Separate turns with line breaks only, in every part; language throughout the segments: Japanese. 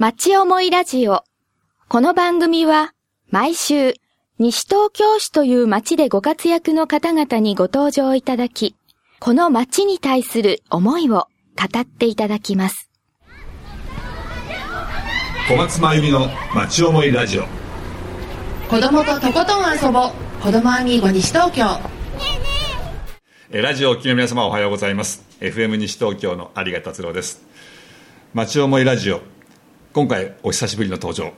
町思いラジオ。この番組は毎週西東京市という町でご活躍の方々にご登場いただき、この町に対する思いを語っていただきます。
小松真由美の町思いラジオ。
子供ととことん遊ぼう。子供アミーゴ西東京。
えーラジオをお聞きの皆様おはようございます。FM 西東京の有賀達郎です。町思いラジオ今回お久しぶりの登場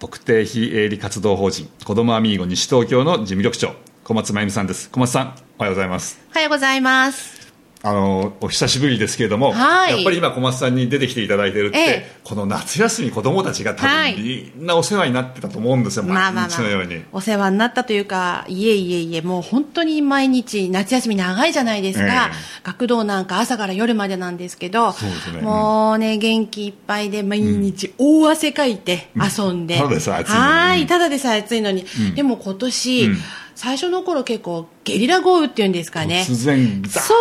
特定非営利活動法人子供アミーゴ西東京の事務局長小松真由美さんです。小松さんおはようございます。
おはようございます。
あのお久しぶりですけれども、
はい。
やっぱり今小松さんに出てきていただいてるって、
ええ。
この夏休み子供たちが多
はい。
分みんなお世話になってたと思うんですよ、
まあまあ
毎日のように、
お世話になったというかいえいえいえもう本当に毎日夏休み長いじゃないですか、
ええ。
学童なんか朝から夜までなんですけど
ね。
もうね元気いっぱいで毎日大汗かいて遊んで、
ただでさえ暑いのに。
はいただでさえ暑いのに、でも今年、
うん
最初の頃結構ゲリラ豪雨っていうんですかね。そ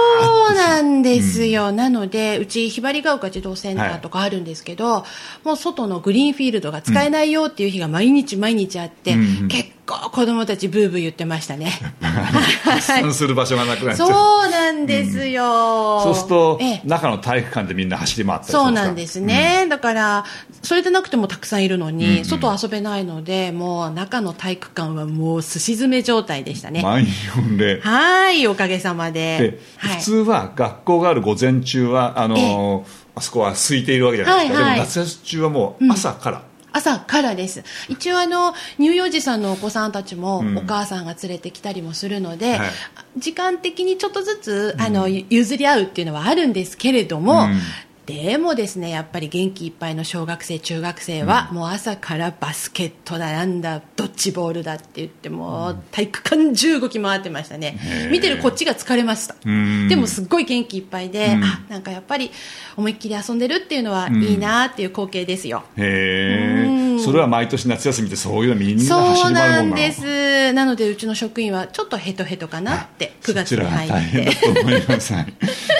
うなんですよ、なのでうちひばりが丘児童センターとかあるんですけど、もう外のグリーンフィールドが使えないよっていう日が毎日毎日あって、
うんうん。
結構子供たちブーブー言ってましたね。
発散する場所がなくなっちゃう。
そうなんですよ、
そうすると、
ええ。
中の体育館でみんな走り回ったり
そうなんですね、だからだれでなくてもたくさんいるのに、
うん。うん
外遊べないのでもう中の体育館はもうすし詰め状態でしたね、
満員で
はいおかげさまで。
で、
はい。
普通は学校がある午前中はあのーあそこは空いているわけじゃないですか、
はいはい。
でも夏休み中はもう朝から、
朝からです。一応あの乳幼児さんのお子さんたちも
うん。
お母さんが連れてきたりもするので、
はい。
時間的にちょっとずつあの譲り合うっていうのはあるんですけれども、
うん
でもですねやっぱり元気いっぱいの小学生中学生は、もう朝からバスケットだなんだドッジボールだって言ってもう体育館中動き回ってましたね。見てるこっちが疲れました。
うん。
でもすっごい元気いっぱいで、
うん。
あなんかやっぱり思いっきり遊んでるっていうのはいいなっていう光景ですよ、
へ
うん。
えそれは毎年夏休みってそういうのみんな
そう
走り回
な
るもんなの
んです。なのでうちの職員はちょっとヘトヘトかなって9月に入っ
だ
て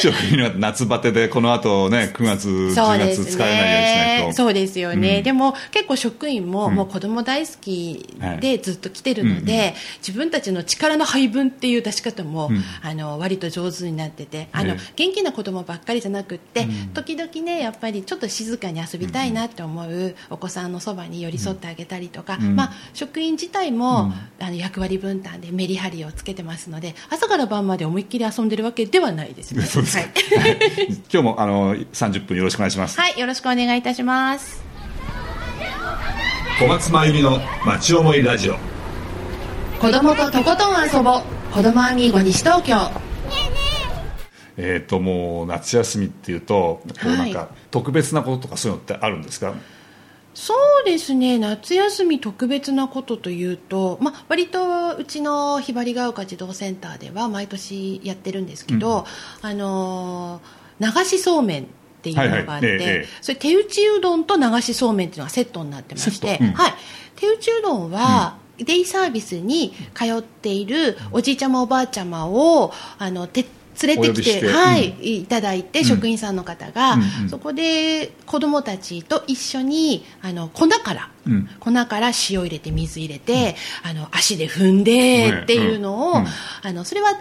と思いますはい職員は夏バテでこの後ね9月10
そうです
月使えないようにしないと。
そうですよね、
うん。
でも結構職員も、
うん。
もう子供大好き
はい。
でずっと来てるので、
うんうん。
自分たちの力の配分っていう出し方も、
うん。
あの割と上手になっててあの、
ええ
元気な子供ばっかりじゃなくって、
うん。
時々ねやっぱりちょっと静かに遊びたいなって思うお子さんのそばに寄り添ってあげたりとか、
うん。
まあ、職員自体も、
うん。
あの役割分担でメリハリをつけてますので朝から晩まで思いっきり遊んでるわけではないですね。
です。か、
はい。
はい。今日もあの30分よろしくお願いします。
はい、よろしくお願いいたします。
小松真由美の町思いラジオ。
子供ととことん遊ぼう。子供アミーゴ西東京。
えー、ともう夏休みっていうとこうなんか
はい。
特別なこととかそういうのってあるんですか、
そうですね、夏休み特別なことというと、まあ、割とうちのひばりが丘児童センターでは毎年やってるんですけど、あのー流しそうめんっていうのがあって、
はいはい。ええ
それ手打ちうどんと流しそうめんっていうのがセットになってまして、
うん。
はい、手打ちうどんは、デイサービスに通っているおじいちゃまおばあちゃまをあのて連れてきて
お呼びして。
はいいただいて、
ん。
職員さんの方が、
うんうん。
そこで子供たちと一緒にあの粉から、
うん。
粉から塩入れて水入れて、あの足で踏んでっていうのを、
うん。うん。
あのそれは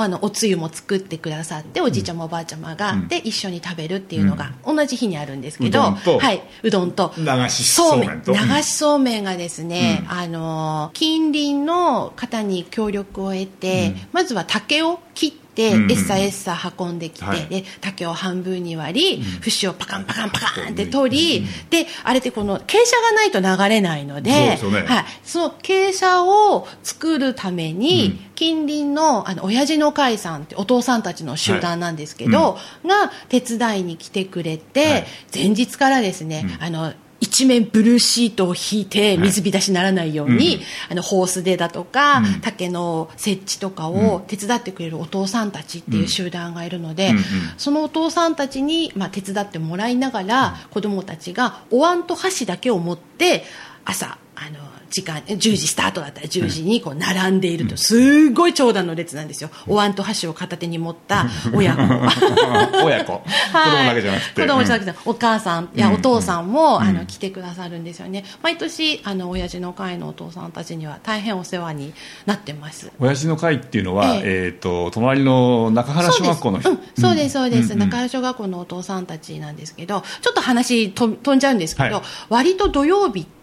あのおつゆも作ってくださっておじいちゃまおばあちゃまが、
うん。
で一緒に食べるっていうのが同じ日にあるんですけど、
うどんと
はいうどんと。
流しそうめんと。
流しそうめんがですね、
うん。
あの近隣の方に協力を得て、
うん。
まずは竹を切って、
うんうん
エッサエッサ運んできて、
はい。
で竹を半分に割り、節をパカンパカンパカンって
うん
取り、であれってこの傾斜がないと流れないので
そね。
はい、その傾斜を作るために、
うん。
近隣のあの親父の会さんってお父さんたちの集団なんですけど、が手伝いに来てくれて、
はい。
前日からですね、あの一面ブルーシートを引いて水浸しにならないように、
うん。
あのホースでだとか、
うん。
竹の設置とかを手伝ってくれるお父さんたちっていう集団がいるので、
うんうん。
そのお父さんたちに、まあ、手伝ってもらいながら、子供たちがお椀と箸だけを持って朝あの時間10時スタートだったら10時にこう並んでいると。すごい長蛇の列なんですよ。お椀と箸を片手に持った親子。
親子、子供だけじゃなくて。
子供じゃなくて、お母さんや
うん。
お父さんも、
うん。
あの来てくださるんですよね。毎年あの親父の会のお父さんたちには大変お世話になってます。
親父の会っていうのは、
え
え。ー、と隣の中原小学校の
そうです,、うん、そうですそうです、中原小学校のお父さんたちなんですけどちょっと話と飛んじゃうんですけど、
はい。
割と土曜日って
ええ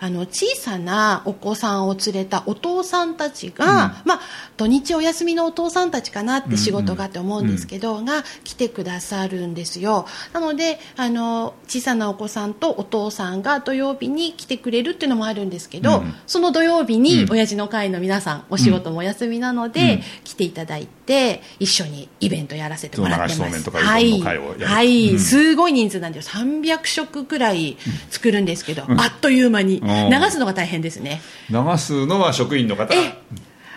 あの小さなお子さんを連れたお父さんたちが、
うん。
まあ、土日お休みのお父さんたちかなって仕事があって思うんですけど、が来てくださるんですよ。なのであの小さなお子さんとお父さんが土曜日に来てくれるっていうのもあるんですけど、
うん。
その土曜日に
うん。
親父の会の皆さん、お仕事もお休みなので、
うん。
来ていただいて一緒にイベントやらせてもらってます。はい、はい。
うん。
すごい人数なんですよ。300食くらい作るんですけど、あっという間に。
うん。
流すのが大変ですね。
流すのは職員の方。
え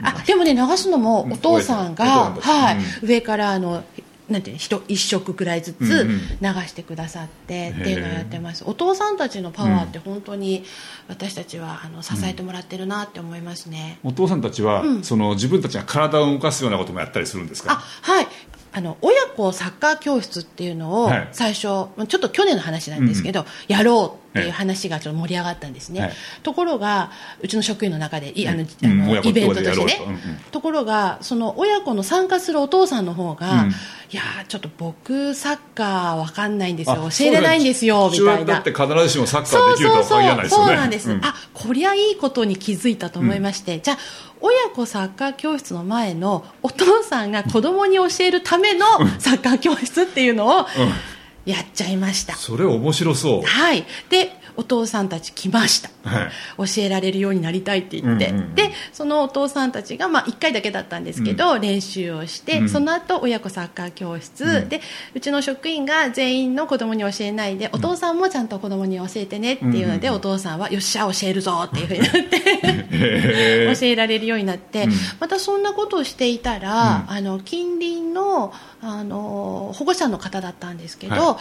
あでもね流すのもお父さんが、はい。
うん。
上からあのなんていうの一一食くらいずつ流してくださってっていうのをやってます、お父さんたちのパワーって本当に私たちはあの支えてもらってるなって思いますね、
お父さんたちは、
うん。
その自分たちが体を動かすようなこともやったりするんです
あ
か
はい。あの親子サッカー教室っていうのを
はい。
最初、ちょっと去年の話なんですけど、やろうっていう話がちょっと盛り上がったんですね、
はい。
ところがうちの職員の中でいあの、
うん
イベントとしてね。
とうんうん。
ところがその親子の参加するお父さんの方が、
うん。
いやーちょっと僕サッカーわかんないんですよ。
あ
教えれないんですよみ
父
たいな。
親だって必ずしもサッカーできるとは
そうそう
限らないですよね。
そうなんです、
うん。
あこりゃいいことに気づいたと思いまして、じゃあ親子サッカー教室の前のお父さんが子供に教えるためのサッカー教室っていうのをやっちゃいました、
それ面白そう。
はい。でお父さんたち来ました、
はい。
教えられるようになりたいって言って、
うんうんうん
でそのお父さんたちが、まあ、1回だけだったんですけど、練習をして、
うん。
その後親子サッカー教室、
うん。
でうちの職員が全員の子供に教えないでお父さんもちゃんと子供に教えてねっていうので、
うん
お父さんはよっしゃ教えるぞっていうふうになって 教えられるようになって、
うん。
またそんなことをしていたら、
うん。
あの近隣のあの保護者の方だったんですけど、
は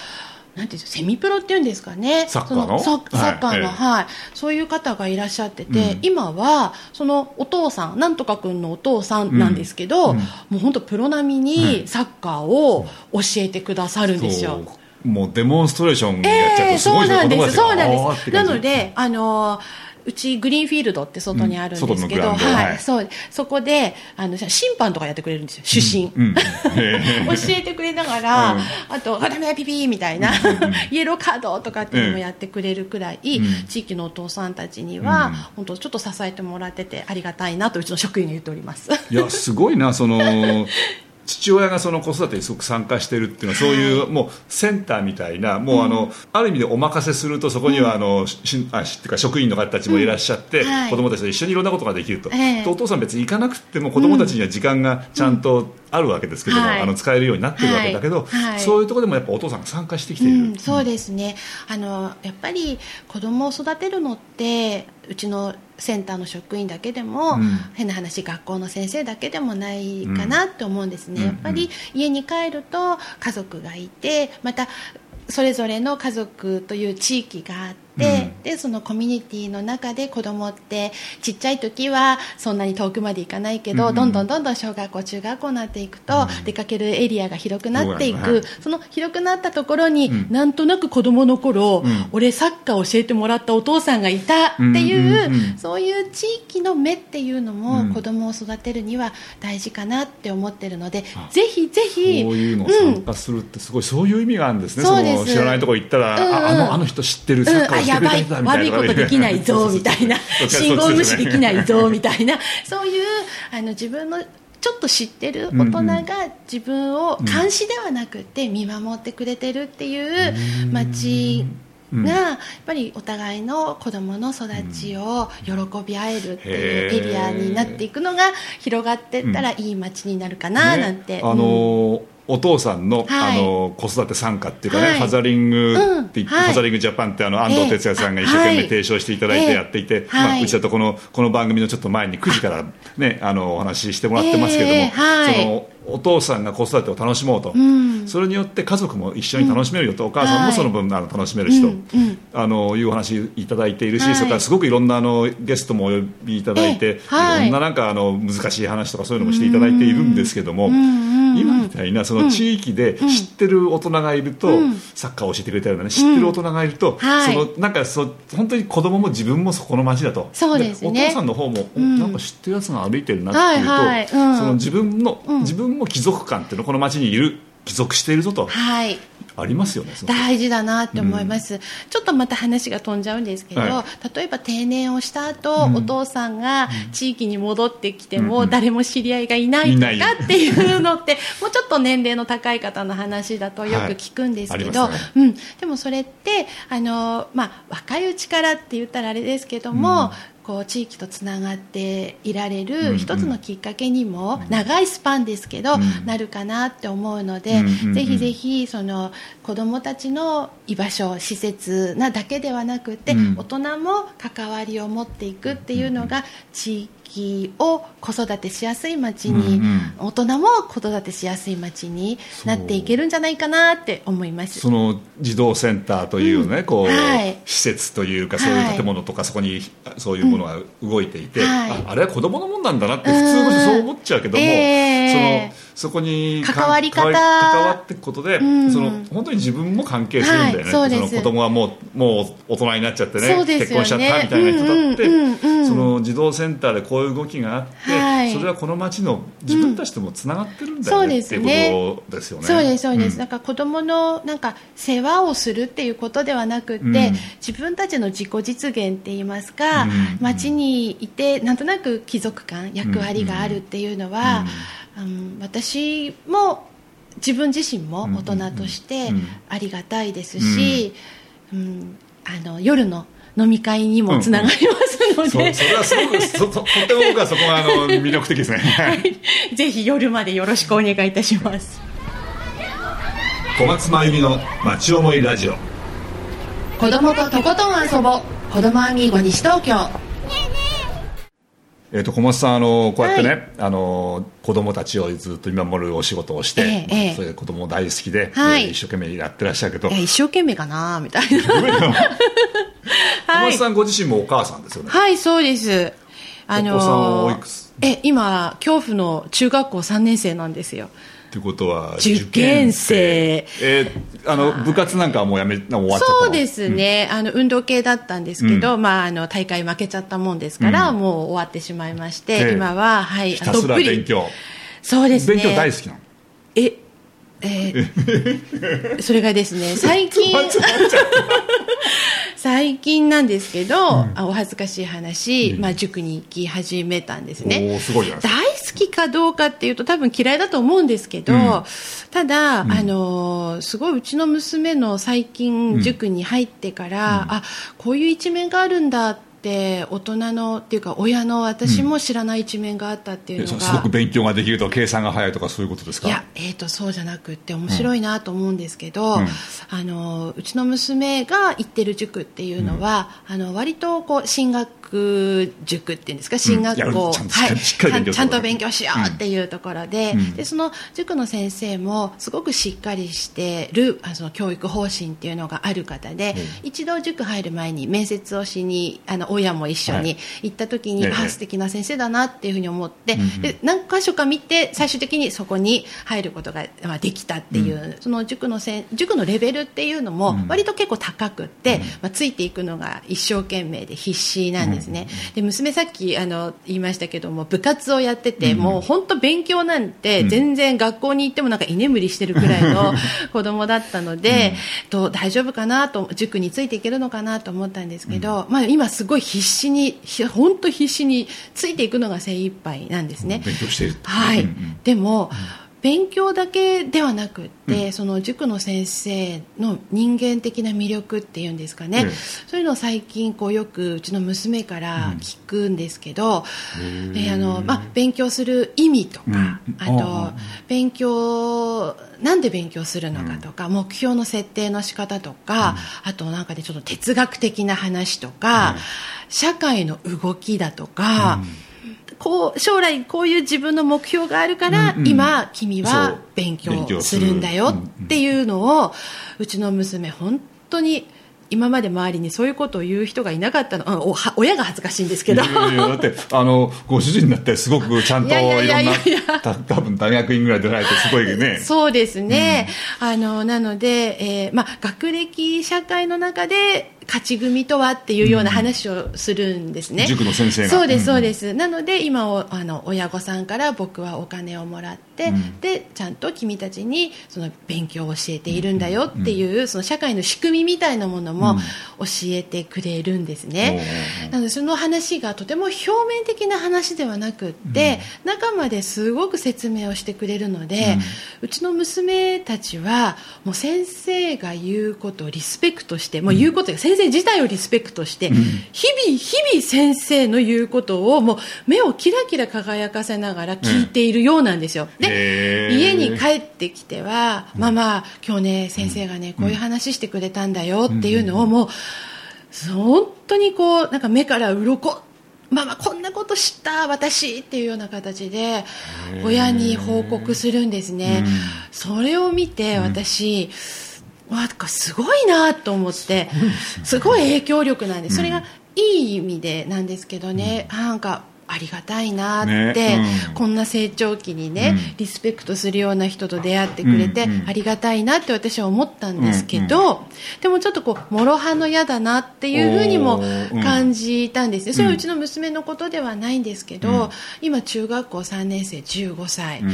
なんていうセミプロっていうんですかね。
サッカーの？
そササッカーの、
はい
はい。そういう方がいらっしゃってて、
うん。
今はそのお父さんなんとか君のお父さんなんですけど、
うん。うん。
もう本当プロ並みにサッカーを教えてくださるんですよ。
もうデモンストレーションやっちゃう
ええ
とすごい
そうなんです、そうなんです。なので、あのーうちグリーンフィールドって外にあるんですけど、
うん
は、
はい。い。
そう、そこで、あの、審判とかやってくれるんですよ、主審。
うん へ
教えてくれながら、
うん。
あと、あダメだピピーみたいな、イエローカードとかっていうのもやってくれるくらい、
うん。
地域のお父さんたちには、
うん。
本当ちょっと支えてもらっててありがたいなとうちの職員に言っております。
いやすごいなその 父親がその子育てにすごく参加してるっていうのはそういうもうセンターみたいなもうあの、ある意味でお任せするとそこにはあの、しあしってか職員の方たちもいらっしゃって、子供たちと一緒にいろんなことができると、お父さん別に行かなくても子供たちには時間がちゃんとあるわけですけども、
はい。
あの使えるようになってるわけだけど、
はい。はい
そういうところでもやっぱお父さんが参加してきている、
うん、そうですね。あのやっぱり子供を育てるのってうちのセンターの職員だけでも、
うん。
変な話学校の先生だけでもないかなって思うんですね、
うん。
やっぱり家に帰ると家族がいてまたそれぞれの家族という地域があって、
うん
でそのコミュニティの中で子供ってちっちゃい時はそんなに遠くまで行かないけど、
うん。
どんどんどんどん小学校中学校になっていくと、
うん。
出かけるエリアが広くなっていく、
そ
の広くなったところに、
うん。
なんとなく子供の頃、
うん。
俺サッカー教えてもらったお父さんがいたっていう,、そういう地域の目っていうのも、
うん。
子供を育てるには大事かなって思ってるので
あ
ぜひぜひ
こういうのを参加するってすごいそういう意味があるんですね、
そうです。
の知らないところ行ったら、ああのあの人知ってるサッカーをしてくれた人だみたいな、
悪いことできないぞ みたいな。信号無視できないぞみたいな。そういうあの自分のちょっぱ知ってる大人が自分を監視ではなくて見守ってくれてるっていう街がやっぱりお互いの子供の育ちを喜び合えるっていうエリアになっていくのが広がっていったらいい街になるかななんて、
ねあのーお父さんの,、
はい。
あの子育て参加っていうかね、
はい。
ファザリングってファザリングジャパンってあの安藤哲也さんが一生懸命
はい。
提唱していただいてやっていて、まあ、
う
ちだとこのこの番組のちょっと前に9時から、ね、あのお話ししてもらってますけれども、そのお父さんが子育てを楽しもうと、それによって家族も一緒に楽しめるよと、お母さんもその分あの楽しめるしと、あのいうお話いただいているし、それからすごくいろんなあのゲストもお呼びいただいて、い。ろんななんかあの難しい話とかそういうのもしていただいているんですけども、今みたいなその地域で知ってる大人がいると、サッカーを教えてくれたようなね知ってる大人がいると、そのなんかそう本当に子供も自分もそこの町だと。
そうです、ね、
お父さんの方も、なんか知ってるやつが歩いてるなっていうと、はいはい、その自分の、自分も貴族感っていうのこの町にいる帰属しているぞと、
はい、
ありますよね
大事だなって思います、うん、ちょっとまた話が飛んじゃうんですけど、はい、例えば定年をした後、うん、お父さんが地域に戻ってきても、誰も知り合いがいないとかっていうのって、もうちょっと年齢の高い方の話だとよく聞くんですけど、はいね、うん、でもそれってあの、まあ、若いうちからって言ったらあれですけども、こう地域とつながっていられる一つのきっかけにも長いスパンですけど、なるかなって思うので、ぜひぜひその子どもたちの居場所施設なだけではなくて、大人も関わりを持っていくっていうのが地域きを子育てしやすい街に、うんうん、大人も子育てしやすい街になっていけるんじゃないかなって思います。
その児童センターというね、うん、こう、はい、施設というかそういう建物とか、そこにそういうものが動いていて、うん。はい、ああれは子供のもんなんだなって普通の人そう思っちゃうけども、えー、そのそこに
関わり方。
関わっていくことで、うん、その本当に自分も関係するんだよね、はい、その子供はもうもう大人になっちゃってね、ね、結婚しちゃったみたいな人だって、うんうんうんうん、その児童センターでこういう動きがあって、はい、それはこの町の自分たちともつながってるんだよね、うん、っていうことですよね。
そうですそうです、なんか子供のなんか世話をするっていうことではなくて、自分たちの自己実現って言いますか、町にいてなんとなく貴族感役割があるっていうのは、うん、私も自分自身も大人としてありがたいですし、うん、うん、あの夜の飲み会にもつながりますので、うん、
そそれはすごくととっても僕はそこはあの魅力的ですね、はい、
ぜひ夜までよろしくお願いいたします。
小松真由美の町思いラジオ。
子供ととことん遊ぼう。子供アミーゴ西東京
えーと、小松さんあのこうやってね、はい、あの子供たちをずっと見守るお仕事をして、ええ、それ子供大好きで、はい、えー、一生懸命やってらっしゃるけど、
一生懸命かなみたいな。
小松さんご自身もお母さんですよね。
はいそうです。
あのお子さんおいくつ？
え今恐怖の中学校3年生なんですよ
ということは
受験生。
えー、あの部活なんかはもうやめ終わっ
そうですね、うん、あの運動系だったんですけど、うん、まあ、あの大会負けちゃったもんですから、うん、もう終わってしまいまして、今は、はい、
ひたすら勉強。
そうですね。
勉強大好きなの？
ええー、それがですね 最近最近なんですけど、うん、お恥ずかしい話、うん、まあ、塾に行き始めたんですね。
す
大好きかどうかっていうと多分嫌いだと思うんですけど、うん、ただ、あのすごいうちの娘の最近塾に入ってから、あこういう一面があるんだってって大人のっていうか親の私も知らない一面があったっていうのが、うん、
すごく勉強ができると計算が早いとかそういうことですか？
いや、えーと、そうじゃなくて面白いなと思うんですけど、うん、あのうちの娘が行ってる塾っていうのは、うん、あの割とこう進学学塾っていうんですか？進学校、
ちゃんはい、
ちゃんと勉強しようっていうところでうん、でその塾の先生もすごくしっかりしてるあの教育方針っていうのがある方で、う。ん、一度塾入る前に面接をしにあの親も一緒に行った時に、はい、あ素敵な先生だなっていうふうに思って、で何箇所か見て最終的にそこに入ることが、まあ、できたっていう、その塾のせ塾のレベルっていうのも割と結構高くって、まあ、ついていくのが一生懸命で必死なんですですね、で娘さっきあの言いましたけども部活をやってて、もう本当勉強なんて全然学校に行ってもなんか居眠りしてるくらいの 子供だったので、と大丈夫かなと塾についていけるのかなと思ったんですけど、まあ、今すごい必死に本当必死についていくのが精一杯なんですね。
勉強して
はい、でも、勉強だけではなくって、うん、その塾の先生の人間的な魅力っていうんですかね、うん、そういうのを最近こうよくうちの娘から聞くんですけど、うん、えあのまあ、勉強する意味とか、あと勉強なんで勉強するのかとか、目標の設定の仕方とか、あとなんかでちょっと哲学的な話とか、社会の動きだとか。こう将来こういう自分の目標があるから、
うんうん。
今君は勉強
する
んだよっていうのをうちの娘本当に今まで周りにそういうことを言う人がいなかったの。親が恥ずかしいんですけど。
いやいやだってあのご主人だってすごくちゃんといろんな多分大学院ぐらい出られてすごいね。
そうですね、あのなので、えーまあ、学歴社会の中で勝ち組とはっていうような話をするんですね、
塾の先生が。
そうです
うん
そうです、なので今おあの親御さんから僕はお金をもらって、
うん。
でちゃんと君たちにその勉強を教えているんだよっていう、その社会の仕組みみたいなものも教えてくれるんですね、なのでその話がとても表面的な話ではなくって、中まですごく説明をしてくれるので、うちの娘たちはもう先生が言うことをリスペクトしてもう言うことが先生自体をリスペクトして、日々日々先生の言うことをもう目をキラキラ輝かせながら聞いているようなんですよ、
へー。
で家に帰ってきては、ママ今日ね先生がねこういう話してくれたんだよっていうのをもう本当にこうなんか目から鱗ママこんなこと知った私っていうような形で親に報告するんですね、それを見て私、わすごいなと思ってすごい影響力なんですそれがいい意味でなんですけどね、あなんかありがたいなって、
ねうん。
こんな成長期にね、
うん。
リスペクトするような人と出会ってくれて、
うん。うん。
ありがたいなって私は思ったんですけど、でもちょっとこう諸刃の矢だなっていうふうにも感じたんですね、それはうちの娘のことではないんですけど、
うん。
今中学校3年生15歳、
うん。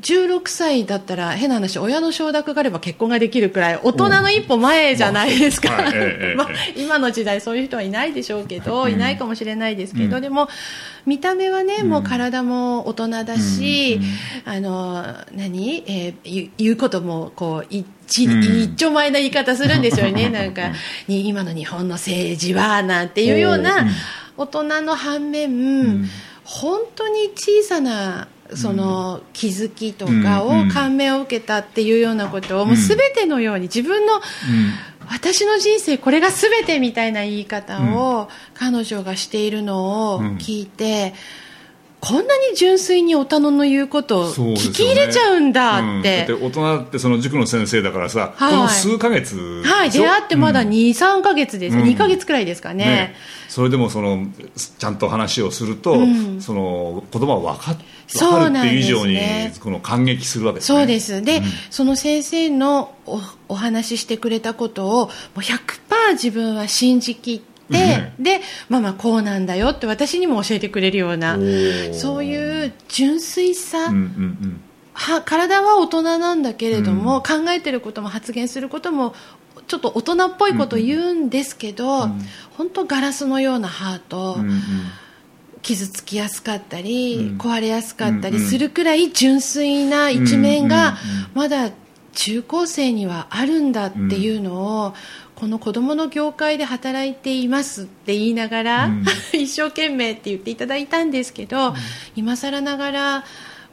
16歳だったら変な話親の承諾があれば結婚ができるくらい大人の一歩前じゃないですか、
まあ
今の時代そういう人はいないでしょうけど、
うん。
いないかもしれないですけど、
うん。
でも見た目はね、
うん。
もう体も大人だし、
うん
あの何、えー言言うこともこう一
うん。
一丁前な言い方するんですよね。なんかに今の日本の政治はなんていうような
うん
大人の反面、
ん。
本当に小さなその気づきとかを
うん
感銘を受けたっていうようなことをもう全てのように自分の私の人生これが全てみたいな言い方を彼女がしているのを聞いて、こんなに純粋に大人の言うことを聞き入れちゃうんだ
うん。
って、
だって大人ってその塾の先生だからさ、
はい。
この数ヶ月
はい、出会ってまだ
うん。
23ヶ月です、
うん。
2ヶ月くらいですかね。
ね。それでもそのちゃんと話をすると、
うん。
その言葉を分かっ
そうなんですね。
この感激するわけですね。
そうです。で、
うん。
その先生のおお話ししてくれたことをもう100%自分は信じきって、でママこうなんだよって私にも教えてくれるようなそういう純粋さ、
うんうん
は体は大人なんだけれども、考えてることも発言することもちょっと大人っぽいことを言うんですけど、
うん。
本当ガラスのようなハート、
うんうんうん
傷つきやすかったり、
うん。
壊れやすかったりするくらい純粋な一面がまだ中高生にはあるんだっていうのを、この子供の業界で働いていますって言いながら、
うん。
一生懸命って言っていただいたんですけど、今更ながら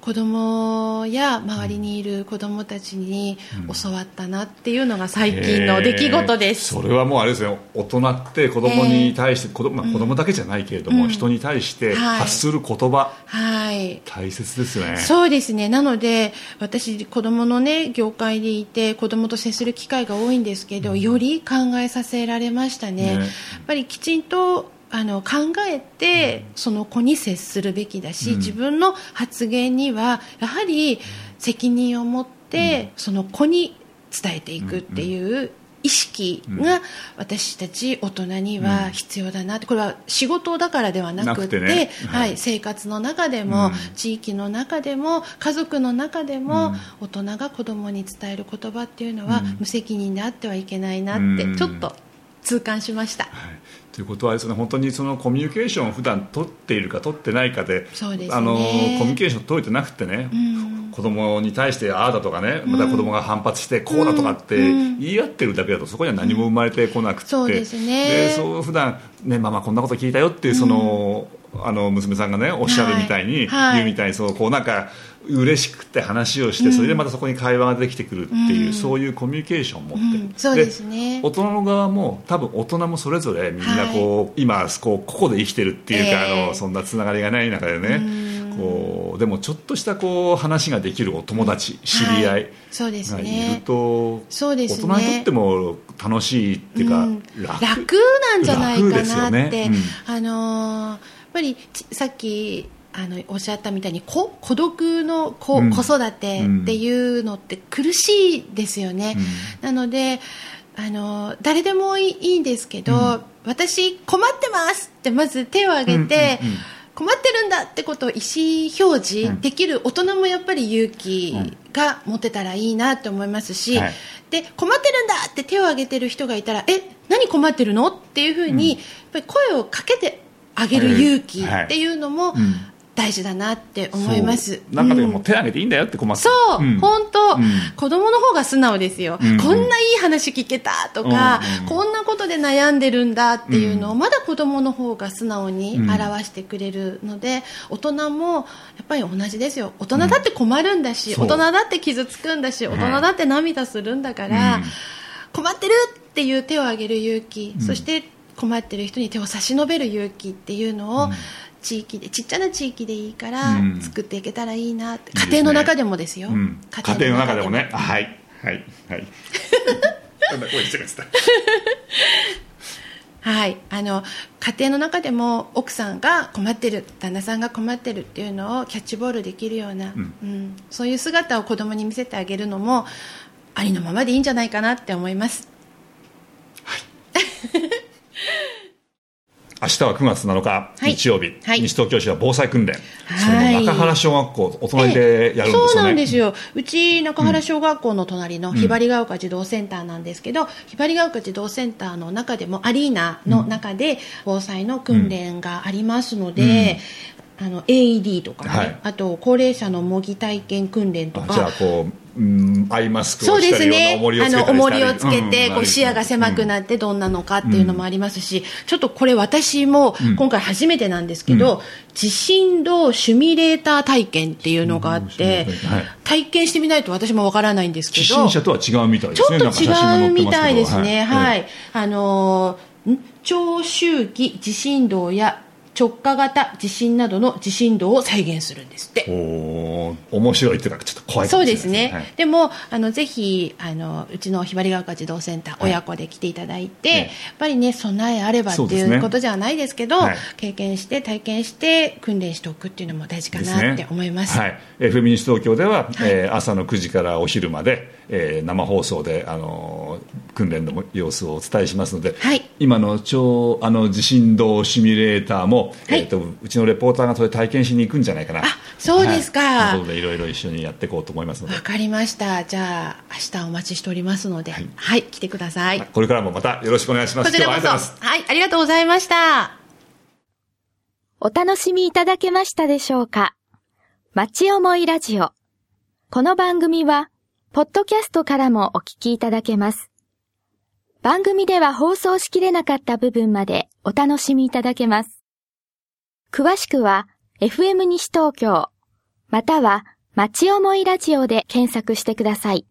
子供や周りにいる子供たちに教わったなっていうのが最近の出来事です。
えー。それはもうあれですね大人って子供に対して、子供まあ、子供だけじゃないけれども、
うん。
人に対して
はい。
発する言葉、
はい。
大切ですよね。
そうですね。なので私子供のね業界でいて子供と接する機会が多いんですけど、より考えさせられましたね。
ね。
やっぱりきちんとあの考えてその子に接するべきだし、
うん。
自分の発言にはやはり責任を持って、その子に伝えていくっていう意識が私たち大人には必要だなってこれは仕事だからではなくて
ね。
は
はい。
い、生活の中でも、
うん。
地域の中でも家族の中でも、
うん。
大人が子供に伝える言葉っていうのは、
うん
無責任であってはいけないなって、
うん
ちょっと痛感しました。
はいということはですね本当にそのコミュニケーションを普段取っているか取ってないかで
ね。
あのコミュニケーション取れてなくてね、
うん。
子供に対してああだとかねまた子供が反発してこうだとかって
うん。
言い合ってるだけだとそこには何も生まれてこなくて、
そうですね。
でそう普段ねママこんなこと聞いたよっていうその、あの娘さんがねおっしゃるみたいに、
はいはい。
言うみたいにそうこうなんか嬉しくて話をして、それでまたそこに会話ができてくるっていう、そういうコミュニケーションを持ってる、
うん。そうですね。
大人の側も多分大人もそれぞれみんなこう、今こう個々で生きてるっていうか、
ええ。
あのそんなつながりがない中でね、こうでもちょっとしたこう話ができるお友達、知り合
はいいそうです
がいる
ね
と、
そうですね。
大人にとっても楽しいっていうか、
うん。
楽。
楽なんじゃない
楽
か
ですよね。
なって、
うん。
あのーやっぱりちさっきあのおっしゃったみたいにこ孤独の子,、
うん。
子育てっていうのって苦しいですよね、なのであのー誰でもいいいいんですけど、私困ってますってまず手を挙げて、
うんうんうん
困ってるんだってことを意思表示できる大人もやっぱり勇気が持てたらいいなって思いますし、
はい。
で困ってるんだって手を挙げてる人がいたらえ何困ってるの？っていうふうに、やっぱり声をかけてあげる勇気っていうのも
ん
大事だなって思います。
そう。なんかでも手挙げていいんだよって困って
そう、
ん。
本当、
うん。
子供の方が素直ですよ、
うん
こんないい話聞けたとか、
うんうん。
こんなことで悩んでるんだっていうのを、
うん。
まだ子供の方が素直に
うん。
表してくれるので、大人もやっぱり同じですよ。大人だって困るんだし、大人だって傷つくんだし大人だって涙するんだから、
うん。
困ってるっていう手を挙げる勇気、そして困ってる人に手を差し伸べる勇気っていうのを、地域でちっちゃな地域でいいから
うん。
作っていけたらいいなって、家庭の中でもですよ、
うん。家庭の中でもね。はい。はい。はい。
はい、あの家庭の中でも奥さんが困ってる旦那さんが困ってるっていうのをキャッチボールできるような、
うん。
うん。そういう姿を子供に見せてあげるのもありのままでいいんじゃないかなって思います
明日は9月7日、
はい。
日曜日、
はい。
西東京市は防災訓練、
はい。
中原小学校お隣でやるんですよね、
そうなんですよ。うち中原小学校の隣のひばりが丘児童センターなんですけど、ひばりが丘児童センターの中でもアリーナの中で防災の訓練がありますので、あの AED とかね、
はい。
あと高齢者の模擬体験訓練と
あじゃあ
か
こう、うん、アイマスク
そう
をしたり
ですね。あの、重りをつけて、
うん。
こう視野が狭くなってどんなのかっていうのもありますし、ちょっとこれ私も今回初めてなんですけど、地震動シミュレーター体験っていうのがあって
はい、
体験してみないと私もわからないんですけど、
地震車とは違うみたいですね。
ちょっと違うみたいですね。はい。
い。
あのー、ん？長周期地震動や直下型地震などの地震動を再現するんですって。
おー面白いっていうかちょっと怖いか
そうですね、
はい。
でもあのぜひあのうちのひばりが丘児童センター、
はい。
親子で来ていただいて、
ええ。
やっぱりね備えあればっていうことじゃないですけど
はい。
経験して体験して訓練しておくっていうのも大事かなって思います。
はい、FM 西東京では、えー朝の9時からお昼まで、えー生放送で、あのー訓練の様子をお伝えしますので、
はい。
今の超あの地震動シミュレーターも、
はい。
えー、とうちのレポーターがそれ体験しに行くんじゃないかな。
あそうですか。
はい、ということでいろいろ一緒にやっていこうと思いますので。
わかりました。じゃあ明日お待ちしておりますのでは
はいい、
来てください、
これからもまたよろしくお願いします。
こちらこそ。
今日はありがとうございます。
はいありがとうございました。
お楽しみいただけましたでしょうか。町思いラジオ。この番組は、ポッドキャストからもお聞きいただけます。番組では放送しきれなかった部分までお楽しみいただけます。詳しくは、FM 西東京、または、町思いラジオで検索してください。